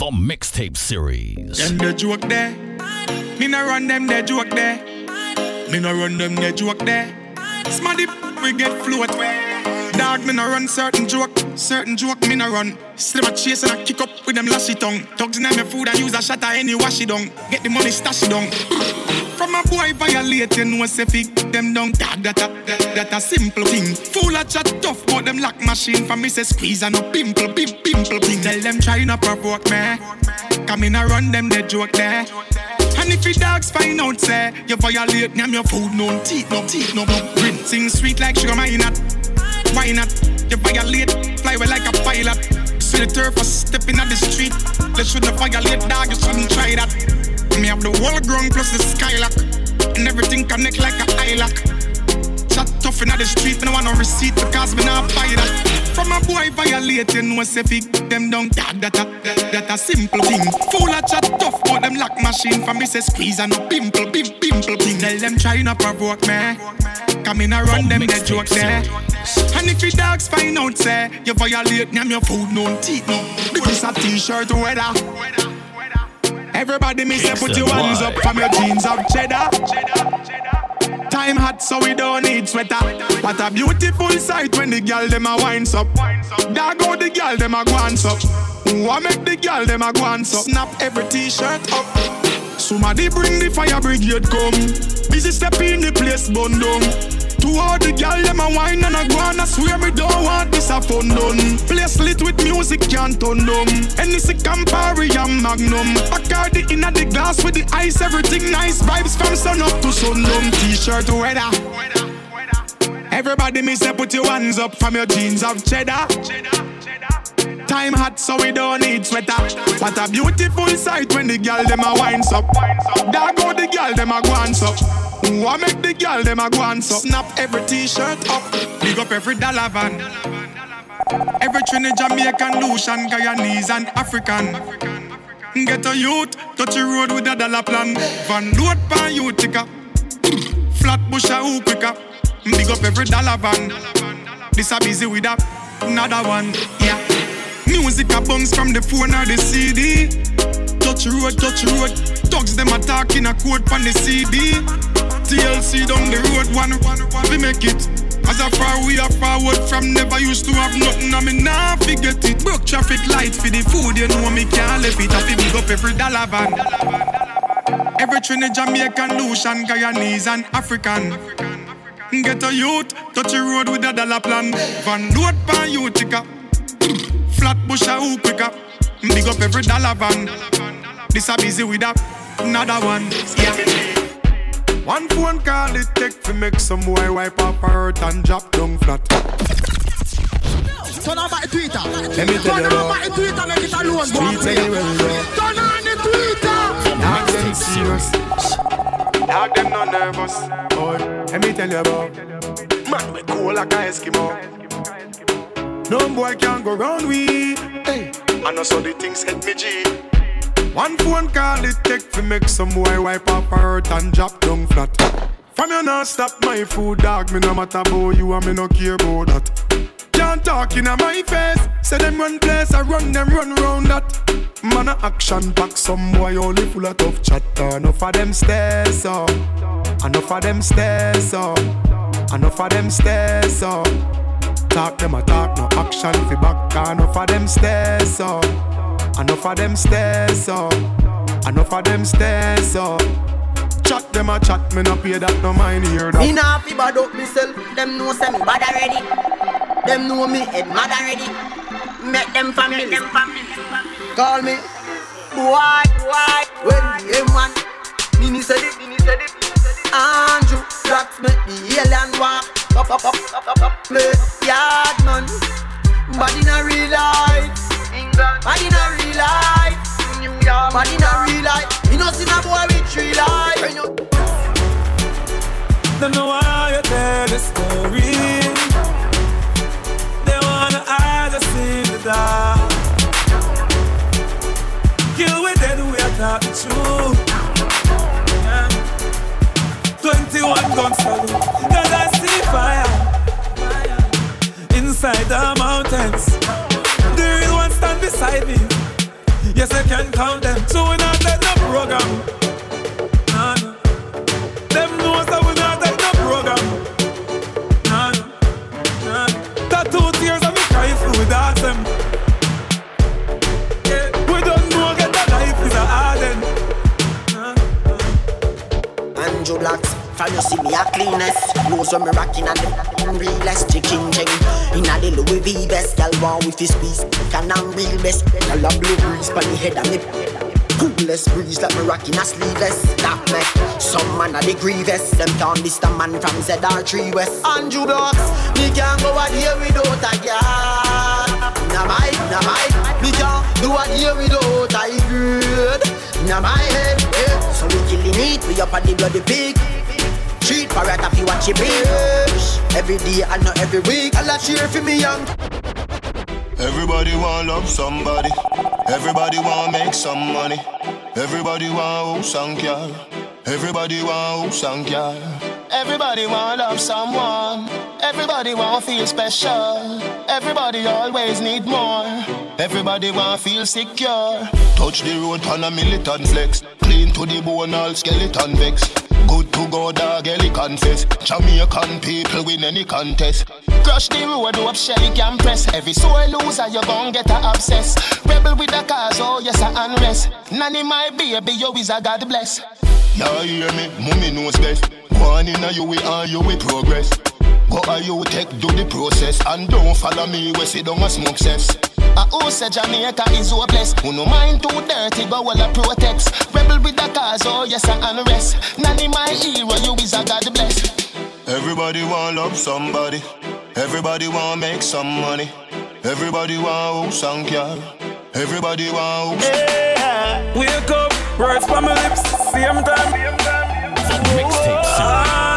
The mixtape series. Them the joke there. Me no run them the joke there. Me no run them the joke there. Smarty we get float. Dog me no run certain joke, certain joke me no run. Slim a chase and I kick up with them lashy tongue. Thugs in my food and use a at any wash it down. Get the money stash it down. From a boy violate, you know say fi them down. Dog that a that, that a simple thing. Full of chat tough, but them lock machine. For me say squeeze and no pimple, pim, pimple thing. Tell them try not provoke me. Come in and run them the joke there. And if your dogs find out, say, you violate, name your food, no teeth, no teeth, no no Sing sweet like sugar, why not? Why not? You violate, fly away like a pilot. See the turf for stepping at the street. They shouldn't violate, dog, you shouldn't try that. Me have the wall ground plus the skylock. And everything connect like a eye lock. Chat tough in the street, me no want no receipt because me not buy. From a boy violate, you know say fi them down dad that a that a simple thing. Full of chat tough, but them lock machine for me say squeeze and no pimple, pim, pimple thing. Tell them try not provoke me. Come in and run them the joke there. And if your dogs find out say you violate, name your food, no teeth, no. Because a t-shirt weather. Everybody me say put your hands up from your jeans of cheddar. Time hot so we don't need sweater. What a beautiful sight when the girl them a winds up. Dog go the girl them a guans up. What make the girl them a guans up? Snap every t-shirt up. Somebody bring the fire brigade come. Busy step in the place bun To all the girl them a wine and a go on, I swear me don't want this a fun done. Place lit with music can't turn them. Hennessy Campari and Magnum. Bacardi in the glass with the ice, everything nice. Vibes from sun up to sundown. T-shirt weather. Everybody me say put your hands up from your jeans of cheddar. Time hot so we don't need sweater. What a beautiful sight when the girl them a winds up. There go the girl them a guans up. What make the girl them a guans up? Snap every t-shirt up. Big up every dollar van. Every Trinidad, Jamaican, Lucian, Guyanese and African. Get a youth, touch the road with a dollar plan. Van load pan you ticker. Flat bush a who quicker. Big up every dollar van. This a busy with a another one. Yeah. Music a bounce from the phone or the CD. Touch road, touch road. Dogs them a talking a quote from the CD. TLC down the road, one, one, one, we make it. As a far we are forward from never used to have nothing, I mean nah forget it. Broke traffic lights for the food, you know me can't live it. I feel big up every dollar van. Every Trinidad, Jamaican, Lucian, Guyanese and African. Get a youth, touch the road with a dollar plan. Van load pan you ticker. Flat bush a who quicker. Big up every dollar van. This a busy with a another one. Yeah. One phone call it take to make some boy wipe up her hurt and drop down flat. Turn on my Twitter. Let me tell Turn on my about Twitter, make it alone. Street anywhere, bro. Turn on the Twitter. Dog them serious. Dog them no nervous. Boy, let me tell you about. Man, we cool like a Eskimo. No boy can go round we. Hey, I know so the things hit me G. One phone call it take to make some boy wipe up hurt and drop down flat. From you not stop my food, dog. Me no matter about you and me no care about that. Can't talk in my face. Say them run place, I run them run round that. Man a action pack, some boy only full of tough chatter. Enough of them stairs up, enough of them stairs up, enough of them stairs up. Talk them a talk, no action fi back. Enough of them stairs up, enough of them stairs up, enough of them stairs up. Chat them a chat, me no pay that, no mind hear that. Me nah fi bad up myself. Them know say me bad already. Them know me head mad already. Make them family. Call me boy, boy. When the M1, Mini said it, Mini said it. Andrew, Blacks make the alien walk. Up, up, up, up, up, up. Play yard man. But in a real life, In a real life, in a real life, you know see a boy with three life. Don't know how you tell the story. They wanna hide us in the dark. Kill with dead, we are not the. 21 guns salute, cause I see fire. Inside the mountains, me. Yes, I can count them. So we not let no program. Nah, nah. Them knows that we not let no program. Nah, nah, nah. Tattoo tears and me cry through without them. Yeah, we don't know get that life is a harden. Andrew Blacks, from you see me a cleanest? Nose when me rockin' and the realest chicken ching Inna the Louis V vest, gal want with his piece Can I'm real best, gal a blue breeze pon the head of me Coolest breeze like me rockin' a sleeveless. That make some man a the grievous. Them can't this the man from ZR3 West. Andrew Blacks, me can't go a day without a gal Nah my, nah my, me can't do a day without a good Nah my head, yeah. So we killing it, we up on the bloody pig Treat parrot if you watch it bitch Every day and not every week I'll cheer for me young Everybody want love somebody. Everybody want make some money. Everybody want who sank y'all. Everybody want who sank y'all. Everybody want love someone. Everybody want feel special. Everybody always need more. Everybody want feel secure. Touch the road on a militant flex. Clean to the bone, all skeleton vex. Good to go, dog, Ellie confess. Jamaican people win any contest. Crush the road up, Shelly can press. Every soul loser, you gon' get a obsess. Rebel with the cause, oh yes, I unrest. Nanny, my baby, you is a God bless. Yeah, hear me, mommy knows best. One in a you, we are you, we progress. Go a you take, do the process. And don't follow me, we sit down a smoke cess. I who say Jamaica is hopeless. Who no mind too dirty, but well I protects. Rebel with the cause, oh yes, I unrest. Nanny, my hero, you is a God bless. Everybody want love somebody. Everybody want make some money. Everybody want who sank y'all. Everybody want who Yeah. Wake up, words from my lips, same time. The mixtape All series.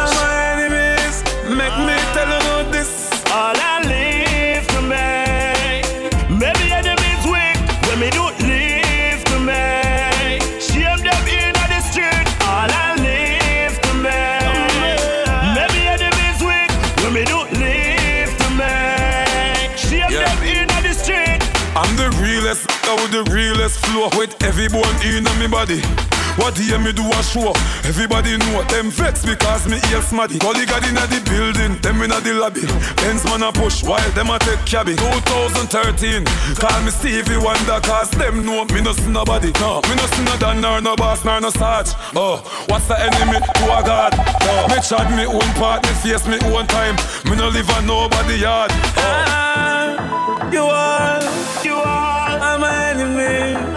With flow with every bone in me body. What hear me do a show? Everybody know them vex because me ear smarty. Colleague inna the building, them inna the lobby. Benz man a push while them a take cabby. 2013, call me Stevie Wonder cause them know me no see nobody. No, me no see no Dan nor no boss nor no sarge. Oh, what's the enemy to a God? No, me chart me own part, me face me own time. Me no live on nobody yard. Oh. You You are are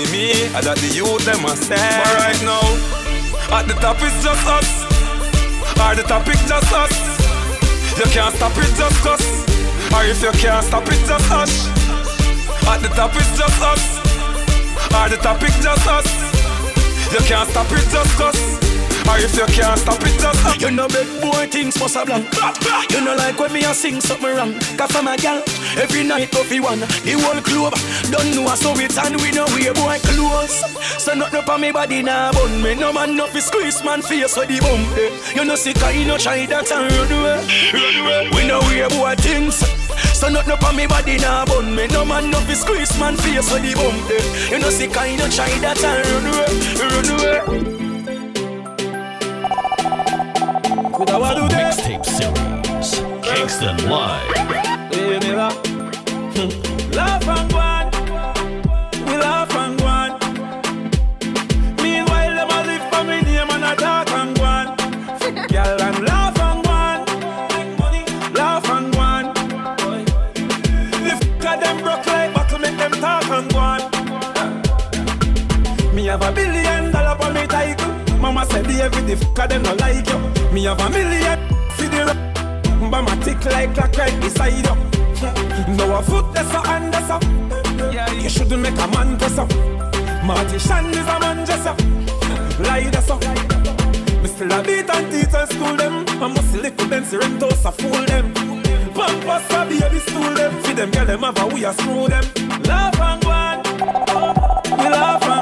enemy, and that the youth them a stand. But right now, at the top it's just us. Or the topic just us. You can't stop it just cause. Or if you can't stop it just hush. At the top it's just us. Or the topic just us. You can't stop it just cause. Or if you can't stop it just hush. You know big boy things must have blank. You know like when me a sing something wrong. Cause I'm a gal, every night coffee one. The whole club don't know so it and we know we boy close. So nothing up on me body now bun me. No man no fi squeeze man face with the bump. eh. You know sick I no try that and run away. Run away. We know we boy things. So nothing up on me body now bun me. No man no fi squeeze man face with the bump. eh. You know sick I no try that and run away. Run away. Wa do The mixtape series. Kingston Live. Hey, nigga. laugh and go. We laugh and go on. Meanwhile, them a live for me name and a talk and go on. Girl, and laugh and go on. Laugh and go on. The f*** of them broke like buckle, make them talk and go on. Me have a billion dollar for me title. Mama said the every the f*** of them no like you. Me have a million for the rock. But my tick like clock right beside you. No a foot that's a hand that's up. You shouldn't make a man press up. Magician is a man just a lie that's up. Me still a beat and teach and school them. I must little them Rentos a fool them. Pampers a baby stool them. Feed them girl them have a we a screw them. Laugh and go on. We laugh and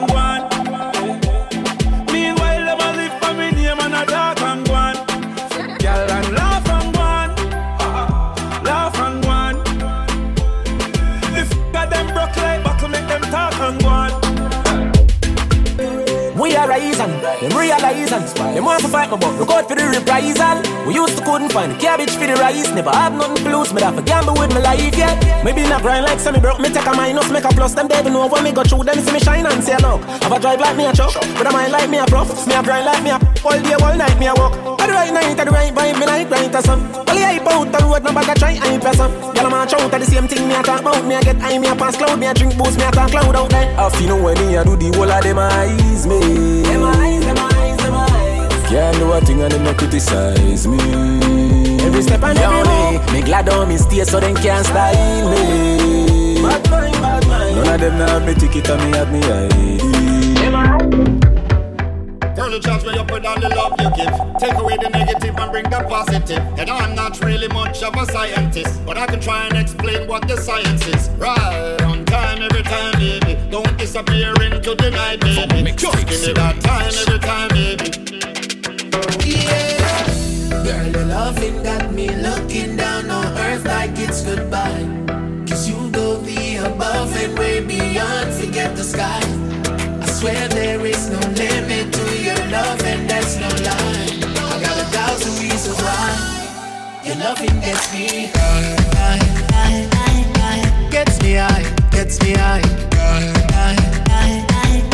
Rising, them realizing. Them want to fight me but look out for the reprisal. We used to couldn't find cabbage for the rice. Never have nothing to lose, me have to gamble with my life, yeah. Maybe not grind like semi broke, me take a minus. Make a plus, them they know when me go through. Them see me shine and say look Have a drive like me a truck, but I mind like me a prof Me a grind like me a all day, all night. Me a walk the right night, at the right vibe, me like right or some Only hype out the road, no bag try hype or some. Girl I'm out at the same thing me a talk about. Me a get high, me a pass cloud, me a drink booze, me a talk cloud out there. I feel know when me a do the whole of them eyes me. Them eyes, them eyes, them eyes. Can't do a thing and them not criticize me. Every step and every move. Me glad on me stay so them can't style me. Bad mind, bad mind. None of them now have me ticket and me have me ID. Girl, you charge me up with all the love you give. Take away the negative and bring the positive. And I'm not really much of a scientist, but I can try and explain what the science is. Right on time every time, baby. Don't disappear into the night, baby. Just give me that time every time, baby. Yeah. Girl, your loving got me looking down on earth like it's goodbye. Cause you go the above and way beyond, forget the sky. I swear there is no. I got a thousand reasons why your loving gets me high, high, high, high, gets me high, gets me high, high, high,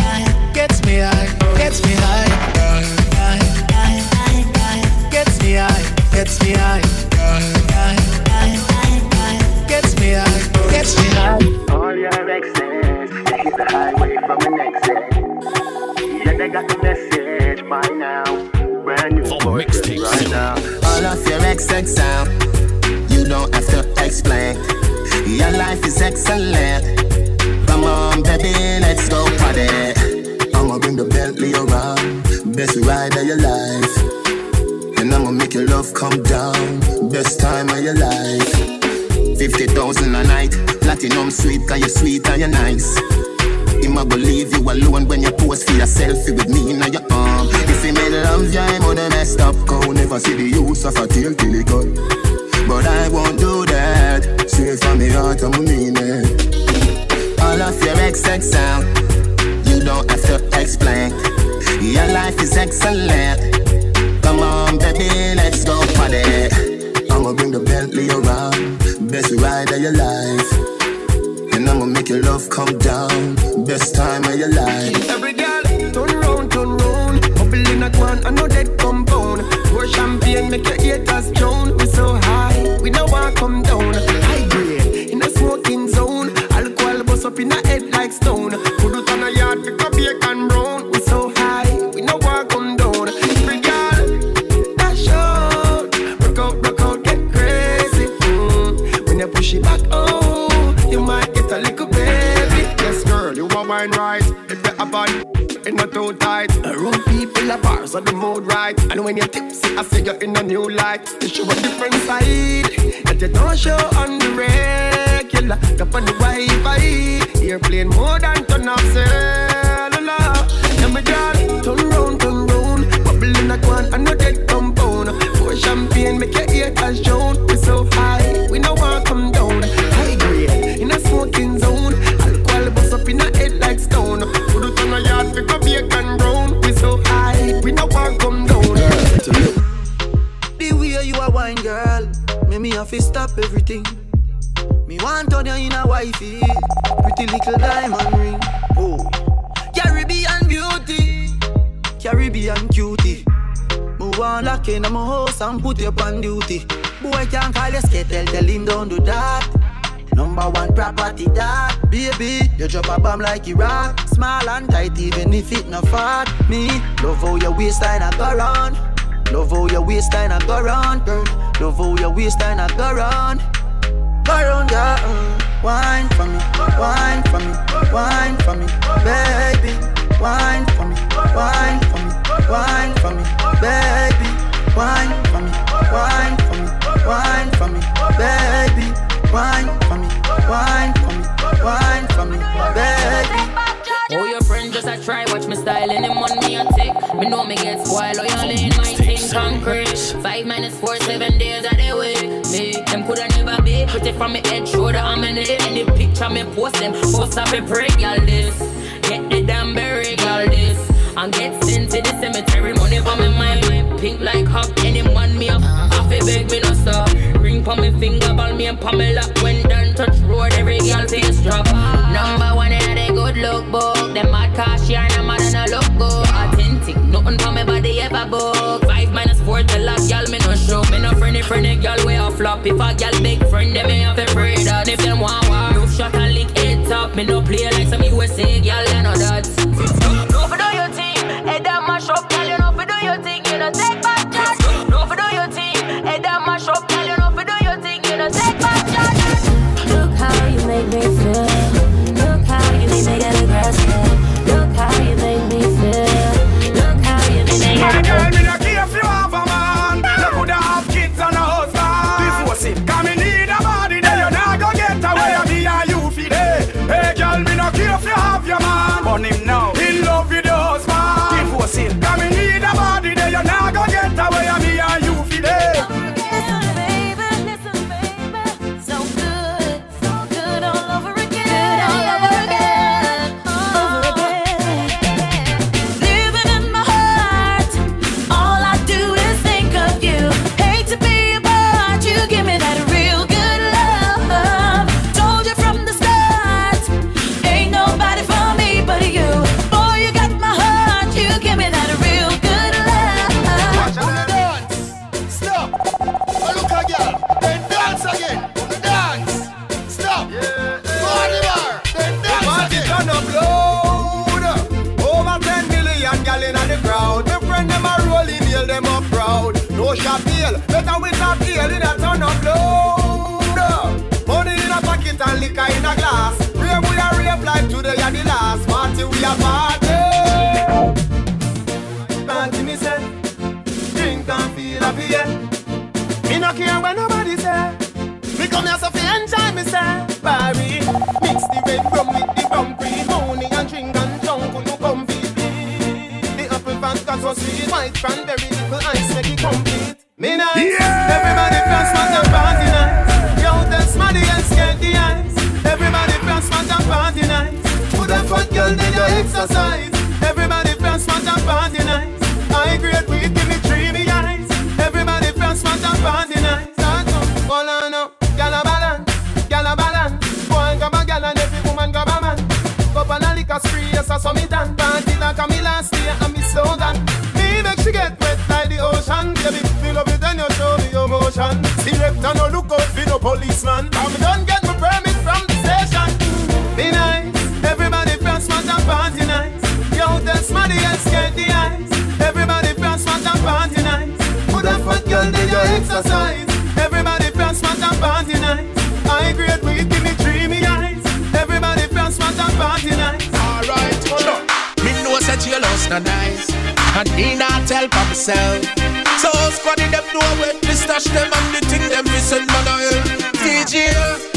high, gets me high, gets me high, high, high, high, gets me high, gets me high, the highway from an exit. Yeah, they got the message by now. Brand new oh, The voices mixtape right soon. now. All of your exes sound, you don't have to explain. Your life is excellent. Come on, baby, let's go party. I'ma bring the Bentley around, best ride of your life. And I'ma make your love come down, best time of your life. 50,000 a night, platinum sweet, cause you're sweet and you're nice. Him a go leave you alone when you pose for your selfie with me in your arm. He made love, yeah, him woulda messed up. Cause never see the use of a tail till he cut. But I won't do that. Straight from me heart, I'm mean it. All of your exes sound, you don't have to explain. Your life is excellent. Come on, baby, let's go party. I'ma bring the Bentley around, best ride of your life. And I'ma make your love come down, best time of your life. Every girl, Bubble in a guan, I know that compound. Pour champagne, make your haters drown. We so high, we no want come down. High grade, in a smoking zone. Alcohol bust up in a head like stone. Wi-Fi, more and put you on duty. Boy can't call you skittle, tell him don't do that. Number one property that Baby, you drop a bomb like Iraq Small and tight even if it not fat Me, love how your waistline a go round Love how your waistline a go round, girl Love how your waistline a go round Go round, yeah, mm. wine for me, wine for me, wine for me, baby, wine for me, wine for me, wine for me, baby, wine for me, wine for me, wine for me, baby, wine for me, wine for me, wine for me, baby. Oh, your friend just a try, watch me style, and him on me a tick. Me know me get spoiled, loyally in my thing concrete. Five minutes, minus four, seven days of the week. Me, them coulda never be. Put it from me head, shoulder, I'm in it. Any picture me post them, post up a break, y'all this. Get the damn berry, y'all this. And get sent to the cemetery, money for me mind. Pink like hop, any man me up. Half a beg me no stop. Ring for me finger, ball me and Pamela. When done touch road, every girl face drop. Number one in the good look book. Them mad cash yarn, I'm mad and I look good. Authentic, nothing for me body ever book. Five minus four till a girl me no show. Me no friendly friendly girl way off flop. If a girl big friend, them me have pray that. If them want war, no shot and lick it up. Me no play like some USA girl, you know that. No shop deal, better with a deal in a turn up loud. Money in a pocket and liquor in a glass. Rave we a rave like today are the last. Party we a party. Party me say, drink and feel happy yeah. Me no care when nobody say. Me come here so fi enjoy say. Barry, mix the red rum with the rum cream. Money and drink and junk, no come feel. The apple vodka so sweet, white cranberry, exercise. Everybody press man and party nice. I grade weed give me dreamy eyes. Everybody press man and party nice. Start up, hold on up, gyal a balance, gyal a balance. Boy grab a gyal and every woman grab a man. And a liquor spree, yes I saw me done. Party like a me last year and me slow down. Me make she get wet like the ocean. Baby, fill up it and you show me your motion. Select and no look out for no policeman. I'm done Everybody party nice. I grade weed give me dreamy eyes. Everybody press man and party nice. Alright, sure. Me know say jealous not nice, and not tell for myself. So squaddy them know when me stash them and the thing them send man hell. DJ,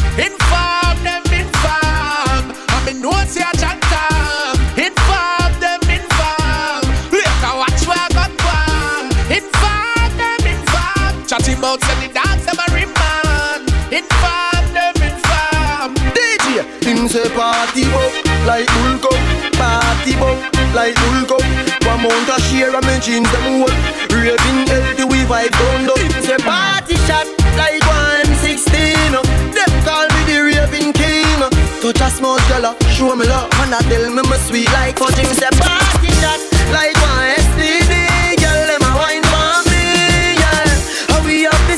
say party up like bull cup, party bump like bull cup. One mount a share of me jeans them hold. Raving healthy we vibe down up. Say party shot like one sixteen. Them call me the raving king. Touch a small girl, show me love, and I tell me me sweet like fudge. Him say party shot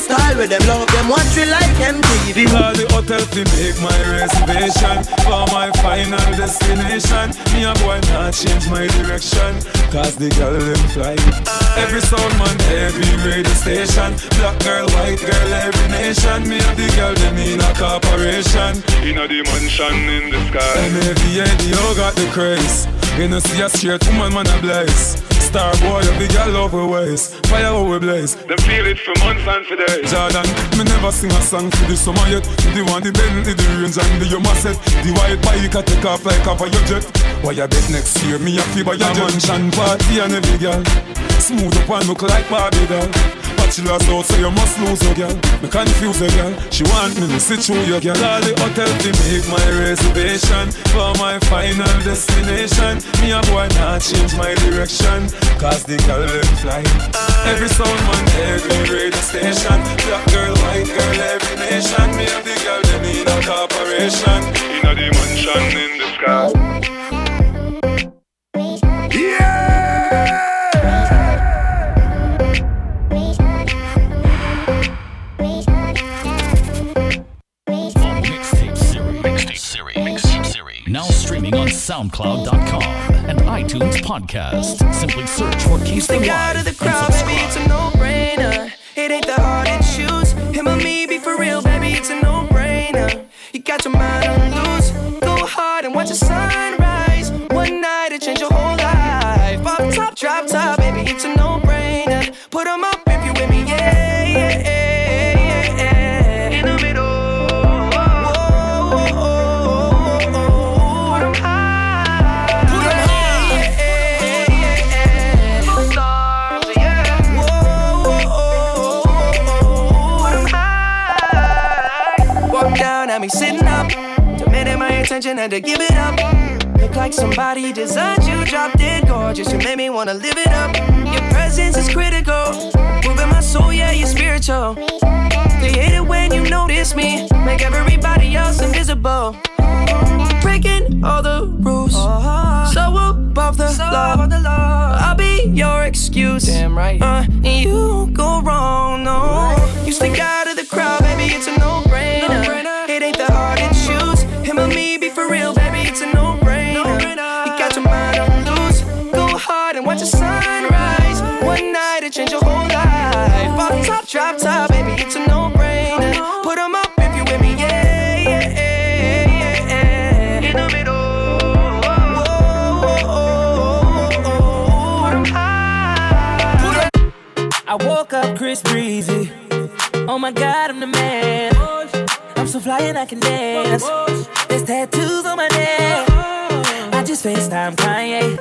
style with them love them watch we like MTV. All the hot hotel to make my reservation for my final destination. Me a boy not change my direction, cause the girl them fly. Every sound man, every radio station. Black girl, white girl, every nation. Me and the girl them in a corporation. In a dimension in the sky. M-A-V-A-D-O got the craze. You know see a straight woman, man a blaze. Star boy, a big girl over waist. Fire how we blaze. Them feel it for months and for days. Jordan, me never sing a song for the summer yet. The one the Bentley, the range and the Yuma set. The white bike I take off like off of your jet. Why you bet next year me a feel by your mansion party and every girl. Smooth up and look like Barbie doll. Bachelor's out, so you must lose your girl. Me confuse your girl. She want me to sit through your girl. All the hotel to make my reservation for my final destination. Me a boy not change my direction, cause the girl them fly. Every sound man, every radio station. Black girl, white girl, every nation. Me and the girl them in a corporation. In a dimension in the sky. Streaming on SoundCloud.com and iTunes Podcast. Simply search for Stick out Live of the and crowd, baby, it's a no-brainer. It ain't the hard to choose. Him or me, be for real, baby, it's a no-brainer. You got your mind on loose. Sitting up. Demanding my attention, had to give it up. Look like somebody designed you, drop dead gorgeous. You made me wanna live it up. Your presence is critical. Moving my soul, yeah, you're spiritual. They hate it when you notice me. Make everybody else invisible. Breaking all the rules. So above the, law. I'll be your excuse. Damn right. Uh, and you won't go wrong, no. You stick out of the crowd, baby, it's a no-brainer. Me, be for real, baby, it's a no-brainer. You got your mind on loose. Go hard and watch the sunrise. One night it change your whole life. Pop top, drop top, baby, it's a no-brainer. Uh-huh. Put 'em up if you with me, yeah, yeah, yeah, yeah. In the middle. I woke up Chris Breezy. Oh my god, I'm the man. I'm so fly and I can dance. There's tattoos on my neck. I just FaceTime Kanye.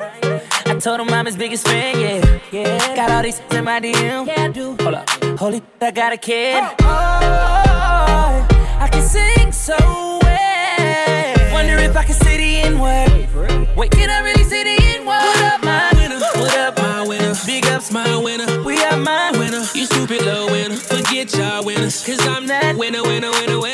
I told him I'm his biggest fan, yeah. yeah. Got all these in my DM. Yeah, I do. Hold up. Holy, I got a kid. Oh, I can sing so well. Wonder if I can say the N word. Wait, can I really say the N word? What up, my winner? What up, my winner? Big ups, my winner. We are my winner. You stupid little winner. Forget y'all winners. Cause I'm that winner, winner, winner, winner.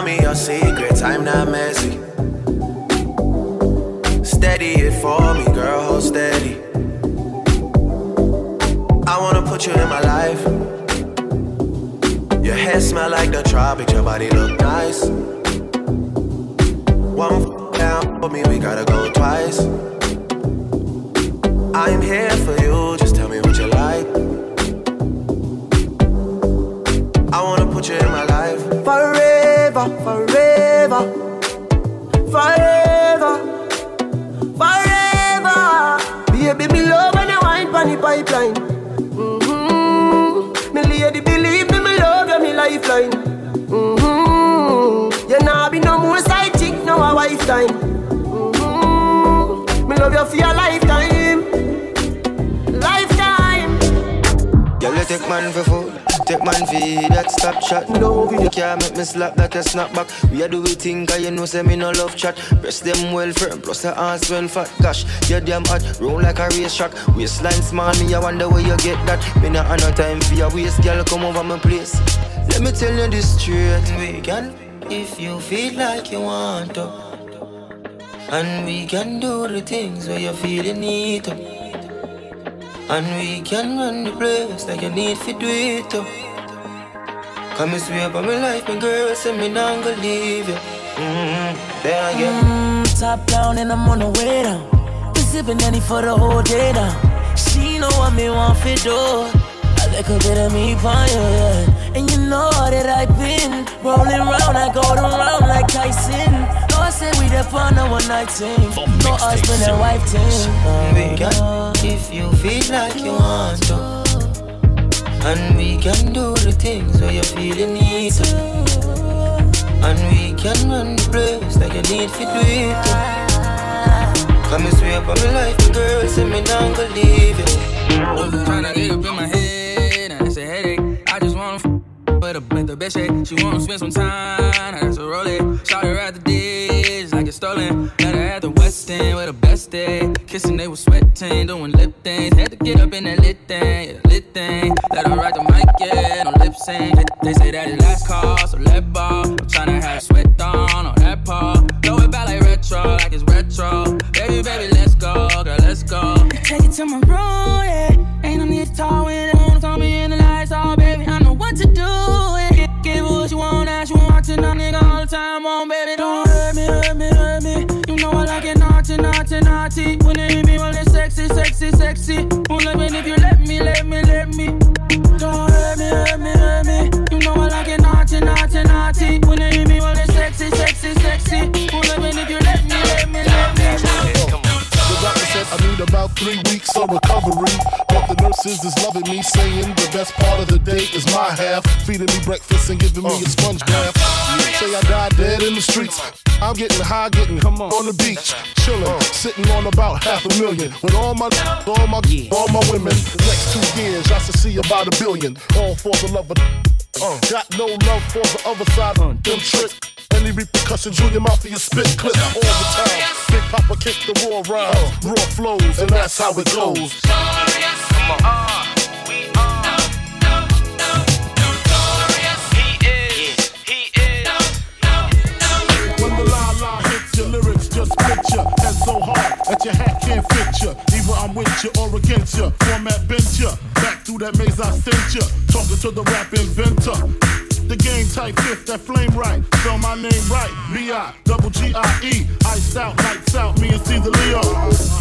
Tell me your secrets, I'm not messy. Steady it for me, girl, hold steady. I wanna put you in my life. Your hair smell like the tropics, your body look nice. One down for me, we gotta go twice. I'm here for you, just tell me what you like. I wanna put you in my life. Forever, forever, forever, forever. Baby, me love when you wine pon the pipeline. Mm-hmm. Me lady, believe me, me love you, me lifeline. Mm-hmm. You nah be no more side chick, no a wife time. Mm-hmm. Me love you for your lifetime, lifetime. Girl, you take man for food, take man for that stop chat. No, you can't make me slap that a snap back. We a do we think, cause you know say me no love chat. Breast them well firm, plus the ass well fat. Gosh, you damn hot, roll like a race track. Waistline small, me I wonder where you get that. Me not have no time for your waist, girl, come over my place. Let me tell you this straight. We can, if you feel like you want to. And we can do the things where you feel you need to. And we can run the place like you need to do it too. Come and swear by my life, my girl, say me not gonna leave you. Mm-hmm. Then again. Mm, top down and I'm on the way down. Been sipping any for the whole day now. She know what me want for do. A bit of me fire, yeah. And you know that I've been rolling round, I go around like Tyson. No, say we the on a one night thing. No husband and wife thing. We can, if you feel like you want to. And we can do the things where you feel you need to. And we can run the place like you need to do it too. Come and swear by my life, my girl, say me not gonna leave you. Tryna get up in my head, and it's a headache. I just wanna f- with a with the best shit, She wanna spend some time, now that's a roll it. Shot her at the dish, it's stolen. Met her at the West End with the best day. Kissing, they was sweating, doing lip things. Had to get up in that lit thing, yeah, lit thing. Let her ride the mic, yeah, no lip sync. They, say that it last call, so let ball. I'm tryna have sweat on on that paw. Throw it back like retro, like it's retro. Baby, baby, let's go, girl, let's go. Take it to my room, sexy, sexy, if you let me, let me, let me. Don't hurt me, hurt me, hurt me. You know I like it naughty, naughty, naughty. When they hit me, well it's sexy, sexy, sexy. Need about three weeks of recovery. But the nurses is loving me, saying the best part of the day is my half. Feeding me breakfast and giving me a sponge bath. Say I died dead in the streets. I'm getting high, getting come on, on the beach, chilling, sitting on about half a million with all my, all my, all my women. The next two years, I should see about a billion. All for the love of. Uh, got no love for the other side. Them tricks. Any repercussions, Junior Mafia spit clip all the time. Big Poppa kick the raw rhymes, raw flows, and that's how it goes. Come on. When the la la hits your lyrics, just picture your hat can't fit you. Either I'm with you or against you. Format bent you. Back through that maze I sent you. Talking to the rap inventor. The game type fifth, that flame right. Spell my name right. B-I, double G-I-E. Iced out, lights out, me and Caesar Leo.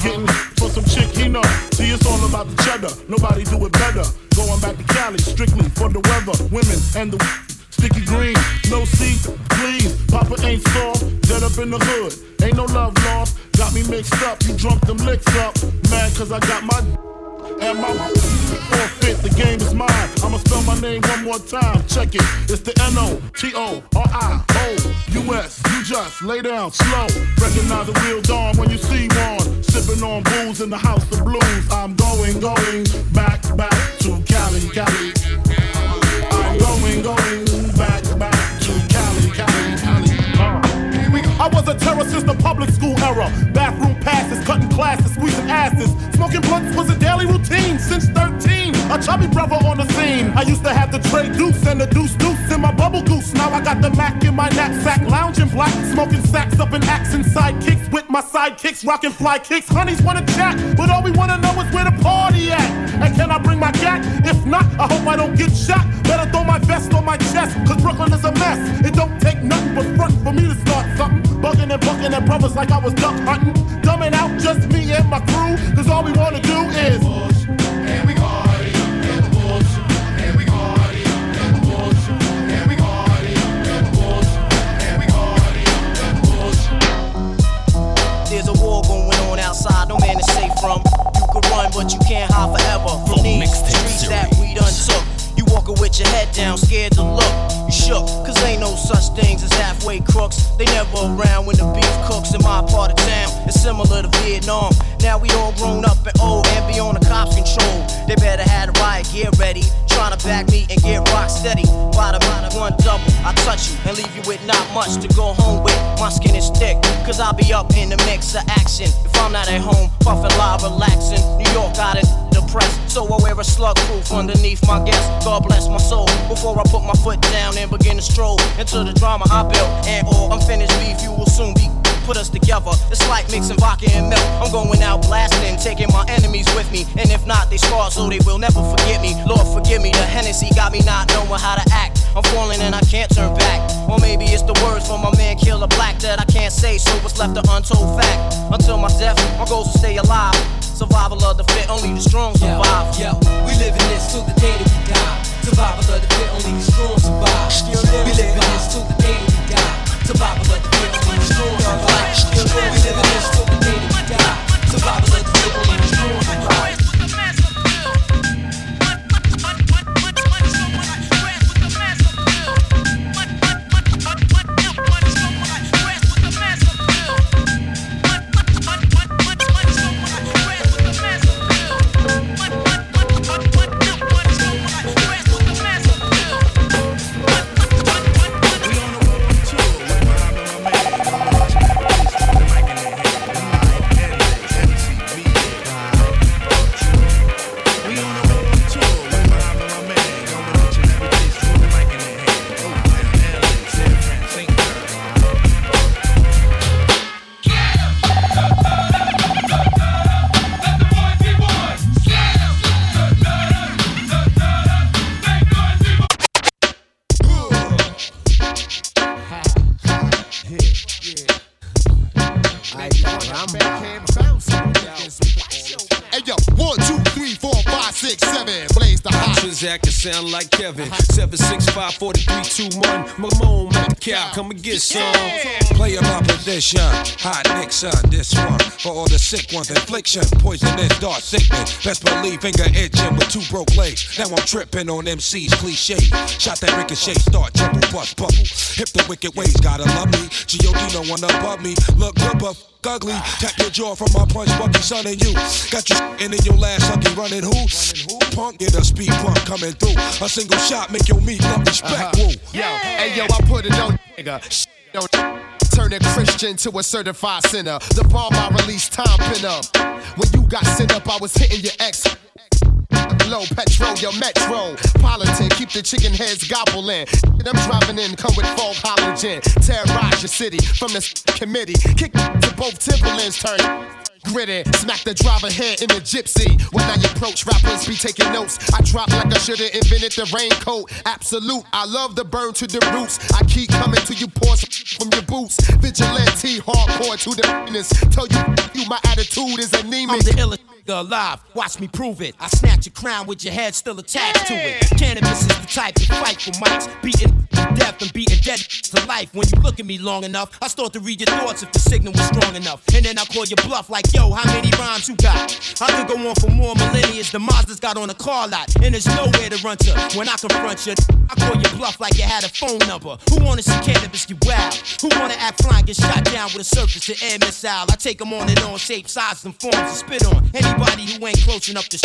Getting for some chick he know. See, it's all about the cheddar. Nobody do it better. Going back to Cali, strictly for the weather, women, and the sticky green. No seat, please. Papa ain't soft, dead up in the hood. Ain't no love lost. Got me mixed up, you drunk them licks up. Mad cause I got my and my forfeit. The game is mine. I'ma spell my name one more time. Check it. It's the N O T O R I O West, you just lay down slow. Recognize a real dawn when you see one. Sipping on booze in the house of blues. I'm going, going back, back to Cali, Cali. I'm going, going back, I was a terror since the public school era. Bathroom passes, cutting classes, squeezing asses. Smoking blunts was a daily routine since 13. A chubby brother on the scene. I used to have the tray deuce and the deuce deuce in my bubble goose. Now I got the Mac in my knapsack, lounging black, smoking sacks up in axe and sidekicks with my sidekicks, rocking fly kicks. Honeys wanna chat, but all we wanna know is where the party at. And can I bring my gat? If not, I hope I don't get shot. Better throw my vest on my chest, cause Brooklyn is a mess. It don't take nothing but front for me to start something. Bugging and bucking at brothers like I was duck hunting. Dumbing out just me and my crew, cause all we wanna do is. And we and and and and and and and. There's a war going on outside, no man is safe from. You could run, but you can't hide forever from these streets that we done took. Walking with your head down, scared to look. You shook, cause ain't no such things as halfway crooks. They never around when the beef cooks in my part of town. It's similar to Vietnam. Now we all grown up and old and be on the cops' control. They better have the riot gear ready. Trying to back me and get rock steady. Bottom of one double, I touch you and leave you with not much to go home with. My skin is thick, cause I'll be up in the mix of action. If I'm not at home, puffing live, relaxing. New York got it depressed, so I wear a slug proof underneath my guest. God bless my soul before I put my foot down and begin to stroll into the drama I built. And all unfinished beef, you will soon be put us together. It's like mixing vodka and milk. I'm going out blasting, taking my enemies with me. And if not, they scar so oh, they will never forget me. Lord, forgive me. The Hennessy got me not knowing how to act. I'm falling and I can't turn back. Or maybe it's the words from my man Killa Black that I can't say, so it's left an untold fact. Until my death, my goals to stay alive. Survival of the fit, only the strong survive. Yo, we living this till the day that we die. Survival of the fit, only the strong survive. We living this till the day that we die. Survival of the fit, only the till the we die. Survival of the Transact can sound like Kevin. 765 4321. Mamone, at the cow, come and get some. Play my position. Hot Nixon, uh, this one. For all the sick ones, infliction. Poisonous, dark sickness. Best believe finger itching with two broke legs. Now I'm tripping on MC's cliche. Shot that ricochet, start trouble, bust bubble. Hip the wicked ways, gotta love me. G.O.D. no one above me. Look good, but ugly. Tap your jaw from my punch, Bucky, son, and you. Got you in in your last sucky running who? Punk, get a speed pump coming through. A single shot make your meat love respect. Uh-huh. Woo. Yo, hey yo, I put it on nigga. Sh- Don't turn a Christian to a certified sinner. The bomb I released, time pin up. When you got sent up, I was hitting your ex. Low petrol, your metro. Politic, keep the chicken heads gobbling. And I'm driving in, come with full halogen. Terrorize your city from the committee. Kick to both Timberlands, turn gritty. Smack the driver head in the gypsy. When I approach, rappers be taking notes. I drop like I should've invented the raincoat. Absolute, I love the burn to the roots. I keep coming to you, pour from your boots. Vigilante, hardcore to the fitness. Tell you, you my attitude is anemic. I'm the illest nigga alive. Watch me prove it. I snatch your crown with your head still attached to it. Canibus is the type to fight for mics, beating to death and beating dead to life when you look at me long enough. I start to read your thoughts if the signal was strong enough. And then I call your bluff like, yo, how many rhymes you got? I could go on for more millennia. The Mazda's got on a car lot. And there's nowhere to run to when I confront you. I call your bluff like you had a phone number. Who wanna see Canibus get wild? Who wanna act flying, get shot down with a surface to air missile? I take them on and on, shape, size, and forms to spit on. Anybody who ain't close enough to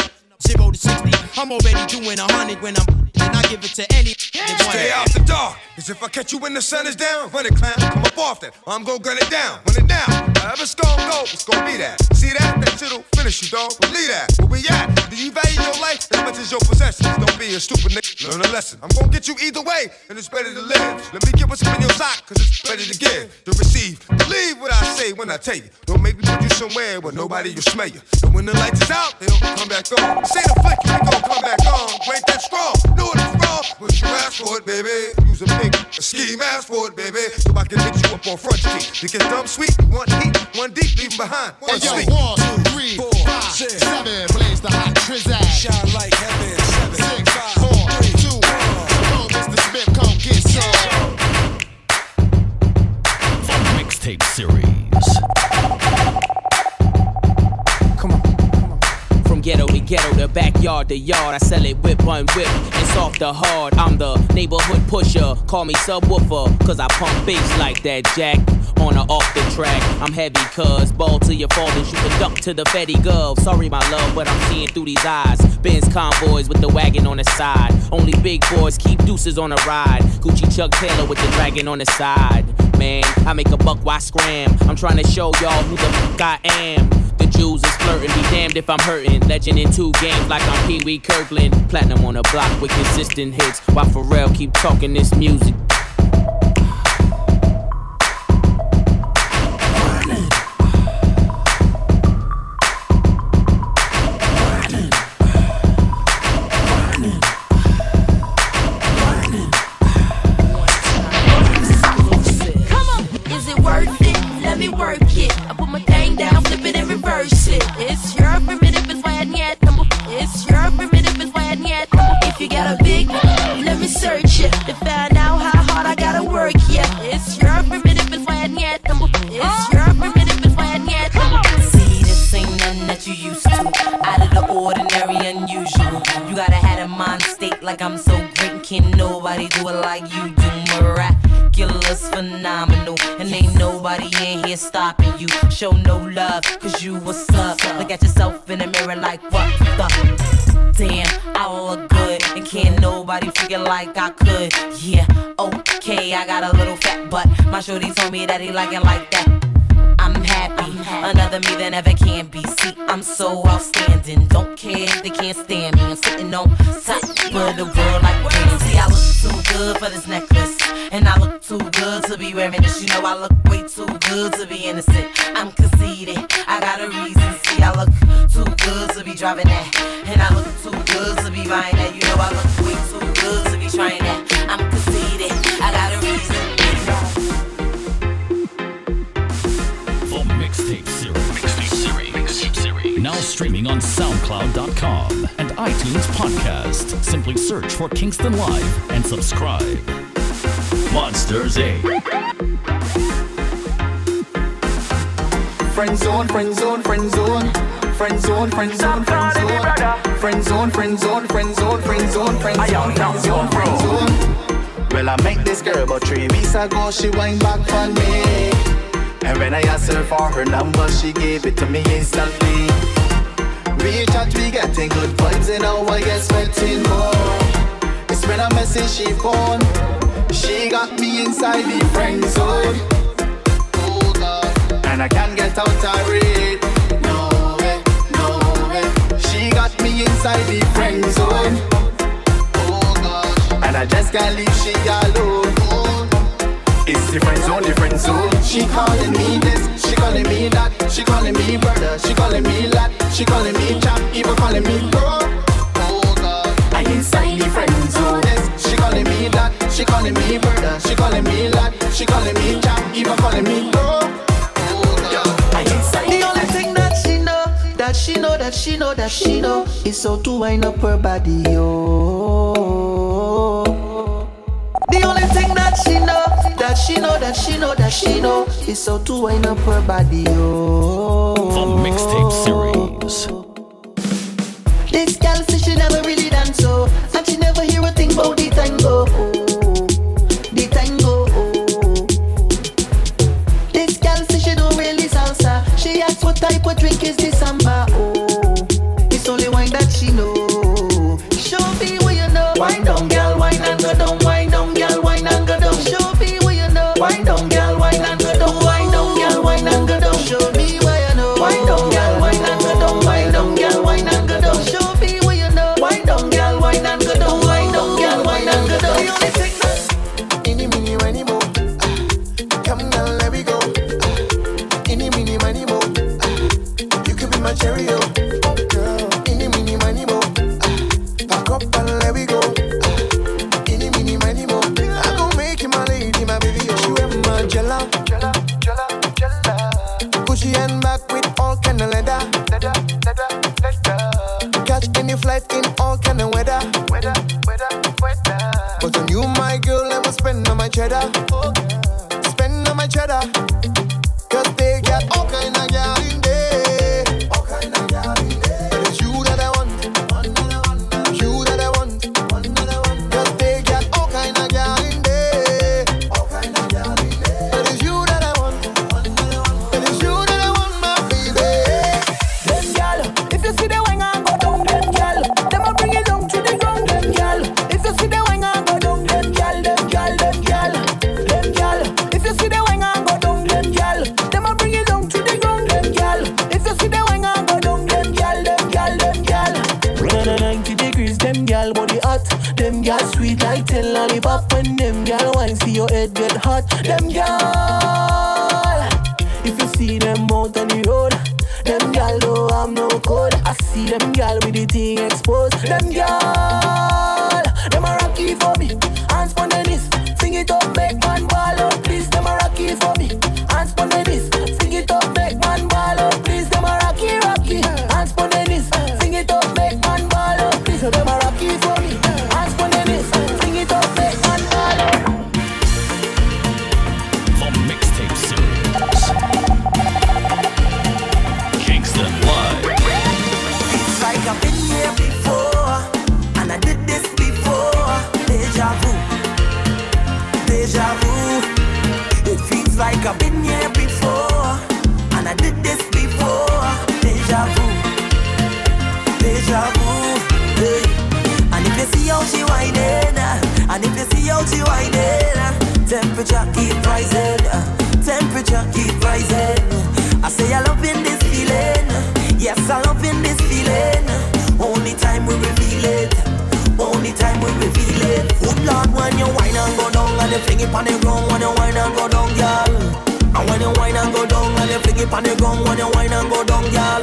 Zero to 60, I'm already doing a hundred when I'm give it to any. Stay out the dark. Cause if I catch you when the sun is down, run it, clown, come up off that. I'm gonna gun it down, run it down. However it's gonna go, it's gonna be that. See that? That shit'll finish you, dog. Believe that. Where we at? Do you value your life as much as your possessions? Don't be a stupid nigga. Learn a lesson. I'm gonna get you either way, and it's better to live. Let me get what's up in your sock, cause it's better to give, to receive. Believe what I say when I tell you. Don't make me put you somewhere where nobody will smell you. And when the lights is out, they don't come back on. Say the flick, they gon' come back on. Ain't that strong? Know it's wrong, but you ask for it, baby. Use a big a scheme, ask for it, baby. So I can hit you up on front street. You get dumb sweet, one heat, one deep, leave 'em behind. One Hey, yo, sweet. one, two, three, four, five, six, seven. Blaze the hot trizag. Shine like heaven. Seven, Six, four, three, two, one. Come on, Mr. Smith, come get some. Mixtape series. Ghetto to ghetto the backyard to yard, I sell it whip on whip It's soft to hard. I'm the neighborhood pusher, call me subwoofer, cause I pump bass like that jack. On or off the track, I'm heavy cuz ball till you fall and shoot the duck to the Fetty Gov. Sorry, my love, but I'm seeing through these eyes. Benz convoys with the wagon on the side. Only big boys keep deuces on the ride. Gucci Chuck Taylor with the dragon on the side. Man, I make a buck, why scram? I'm trying to show y'all who the fuck I am. Jews is flirting, be damned if I'm hurting. Legend in two games like I'm Pee Wee Kirkland. Platinum on the block with consistent hits. While Pharrell keep talking this music. Let me work it. I put my thing down, flip it and reverse it. It's your primitive, it's why I. It's your primitive, it's why I If you got a big, let me search it to find out how hard I gotta work. Yeah, it's your primitive, it's why I. It's your primitive, it's why I need number. See, this ain't nothing that you used to. Out of the ordinary, unusual. You gotta have a mind state like I'm so great. Can nobody do it like you do? Miraculous, phenomenal. And ain't nobody in here stopping you. Show no love, cause you what's up. Look at yourself in the mirror like, what the? Damn, I look good. And can't nobody figure like I could. Yeah, okay, I got a little fat butt. My shorty told me that he like it like that. Happy. Another me that never can be. See, I'm so outstanding. Don't care if they can't stand me. I'm sitting on top of the world like queen. See, I look too good for this necklace. And I look too good to be wearing this. You know, I look way too good to be innocent. I'm conceited. I got a reason. See, I look too good to be driving that. And I look too good to be buying that. You know, I look way too good to be trying that. Now streaming on SoundCloud.com and iTunes Podcast. Simply search for Kingston Live and subscribe. Monsters Inc. Friend zone, friend zone, friend zone. Friend zone, friend zone, friend zone. Friend zone, friend zone, friend zone, friend zone, friend zone, friend zone, friend zone. Well, I met this girl about three weeks ago. She went back for me. And when I asked her for her number, she gave it to me instantly. We chat, we getting good vibes, and now I expecting more. It's when I message she phone. She got me inside the friend zone. Oh God. And I can't get out of it. No way, no way. She got me inside the friend zone. Oh God. And I just can't leave she alone. It's the friend zone, the friend zone. She calling me this, she calling me that. She calling me brother, she calling me lad. She calling me chap, even calling me bro. Oh God. I inside the friend zone. This, she calling me that. She calling me brother, she calling me lad. She calling me chap, even calling me bro. I'm inside. The only thing that she know, that she know, that she know, that she know, is so to wind up her body, oh. The only thing that she know, that she know that she know that she know it's all to wind up her body. Oh, the mixtape series. This girl says she never really dance so, and she never hear a thing about the tango. Oh, tango. Oh. This girl she don't really salsa. She asks what type of drink is this. Any flight in all kind of weather. Weather, weather, weather. But on you, my girl, I will spend on my cheddar. Oh, yeah. Spend on my cheddar. Cause they got all kind of gallons. fling it on the ground when you wine and go down, girl. And when you wine and go down, and you fling it on the ground when you wine and go down, girl.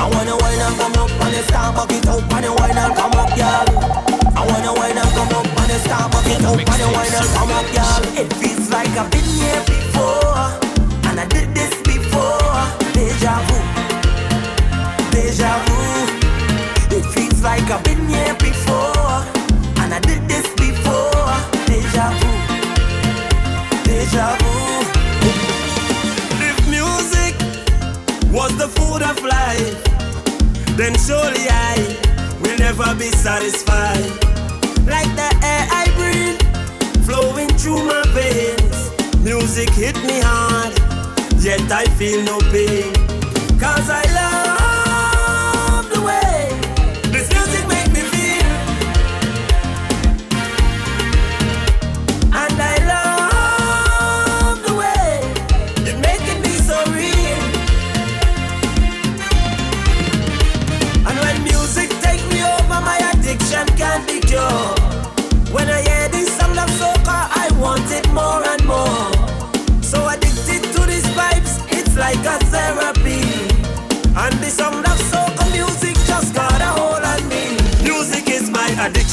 And when you wine and come up, On the start back it up, and you wine and come up, girl. And when you wine and come up, On the start back it up, and you wine and come up, girl. It feels like I've been here before, and I did this before. Deja vu, deja vu. It feels like I've been here before. deja vu. If music was the food of life, then surely I will never be satisfied. Like the air I breathe, flowing through my veins. Music hit me hard, yet I feel no pain. Cause I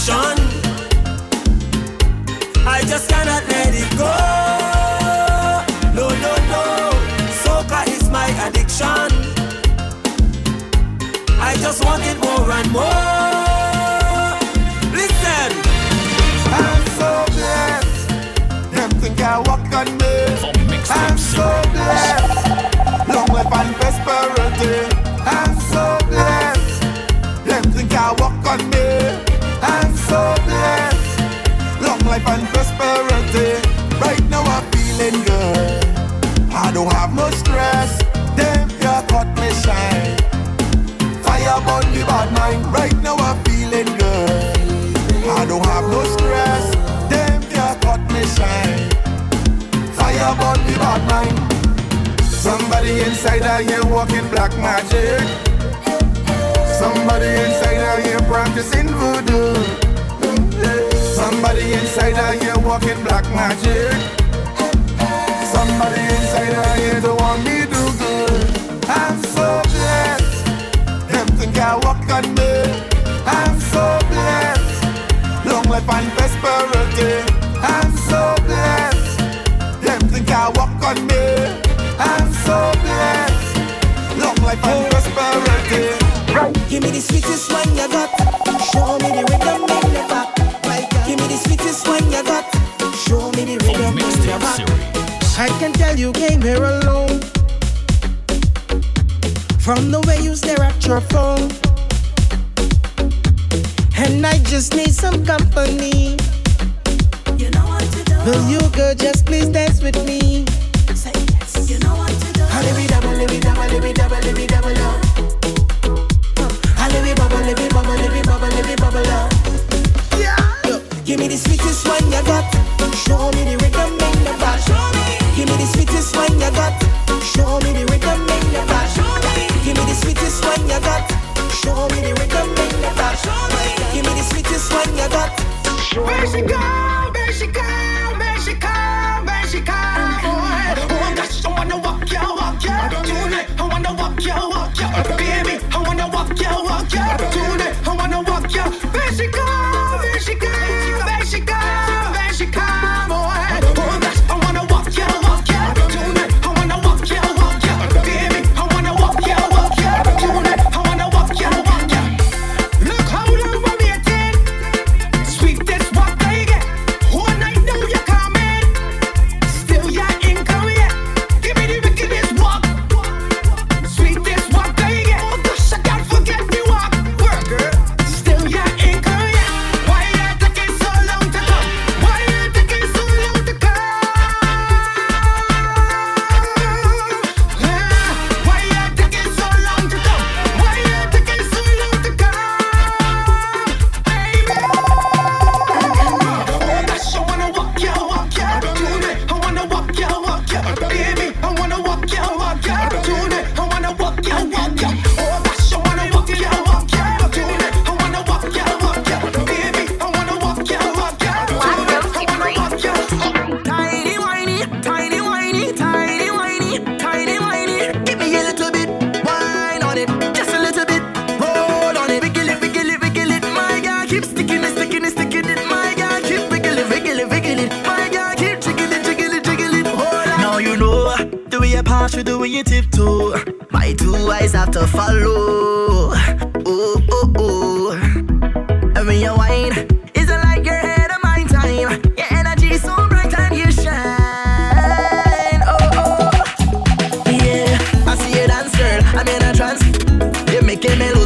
passion. I just cannot let it go. No, no, no. Soca is my addiction. I just want it more and more. Listen. I'm so blessed. Them think I walk on me. I'm so blessed. Long life and prosperity. life and prosperity. Right now I'm feeling good. I don't have no stress. Damn, you cut me shy. Fire burn the bad mind. Right now I'm feeling good. I don't have no stress. Damn, you cut me shy. Fire burn the bad mind. Somebody inside I here walking black magic. Somebody inside I here practicing voodoo. Somebody inside of you walking black magic. Somebody inside of you don't want me do good. I'm so blessed. Them think I walk on me. I'm so blessed. Long life and prosperity. I'm so blessed. Them think I walk on me. I'm so blessed. Long life and prosperity. Right. Give me the sweetest one you got. Show me the rhythm, in magnify. I can tell you came here alone. From the way you stare at your phone. And I just need some company. You know what to do. Will you girl just please dance with me? Say yes. You know what to do. Hallelujah, double, hallelujah, double, hallelujah, double, hallelujah, double, hallelujah, bubble, hallelujah, bubble, hallelujah, bubble, hallelujah, bubble, up. yeah. Give me the sweetest one you got. Show me the rhythm. Give me the sweetest wine you got. Show me the rhythm in your back. Give me the sweetest wine you got. Show me the rhythm in your back. Give me the sweetest wine you got. Show me. where she go? Where she go? Where she go? Where she go? Oh, oh gosh, I wanna walk ya, walk ya tonight. I wanna walk ya, walk ya, baby. I wanna walk ya, walk ya. que me lo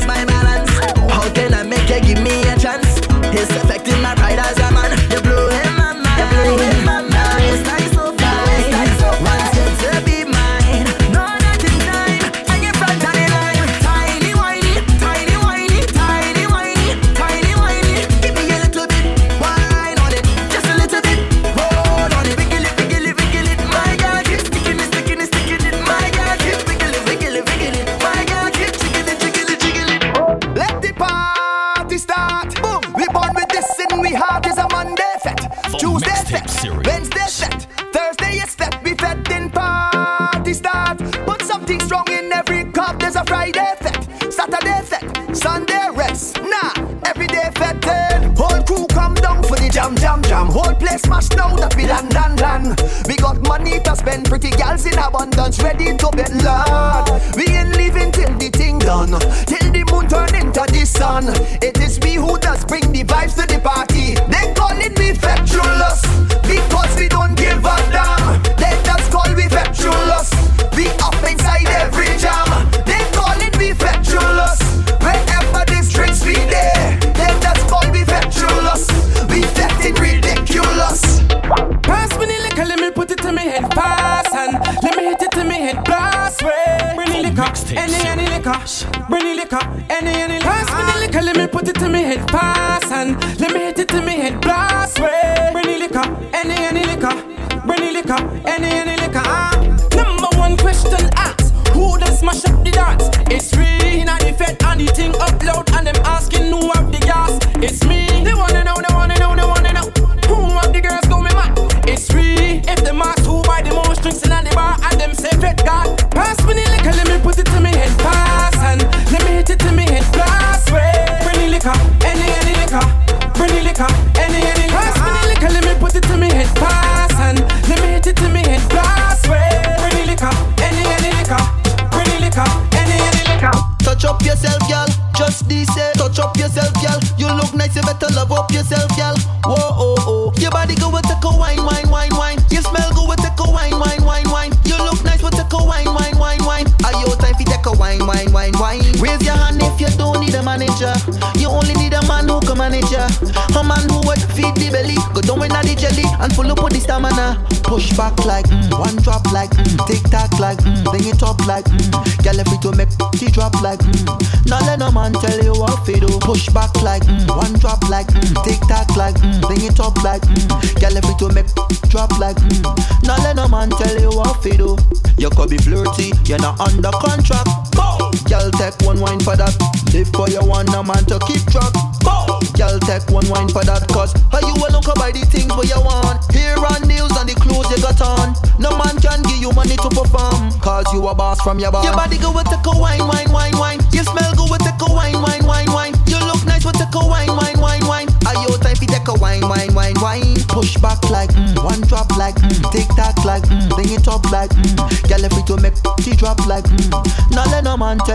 You're not under contract. Go. Girl, take one wine for that. Live for your one, no man to keep track. Go. Girl, take one wine for that. Cause how you will look by the things what you want. Here on news and the clothes you got on. No man can give you money to perform. Cause you a boss from your boss.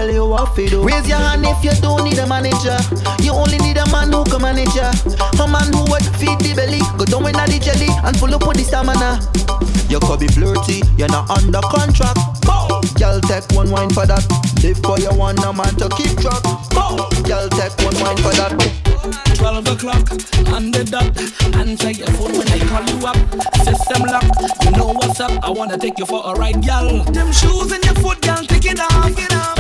you have to do. Raise your hand if you don't need a manager. You only need a man who can manage ya. A man who would feed the belly, go down with the jelly and full up with the stamina. You could be flirty, you're not under contract. Girl, take one wine for that. Live for your one, no man to keep track. Girl, take one wine for that. 12 o'clock on the dot. Answer your phone when I call you up. System lock, you know what's up. I wanna take you for a ride, girl. Them shoes in your foot, girl, take it off. Take off.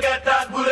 get that bullet.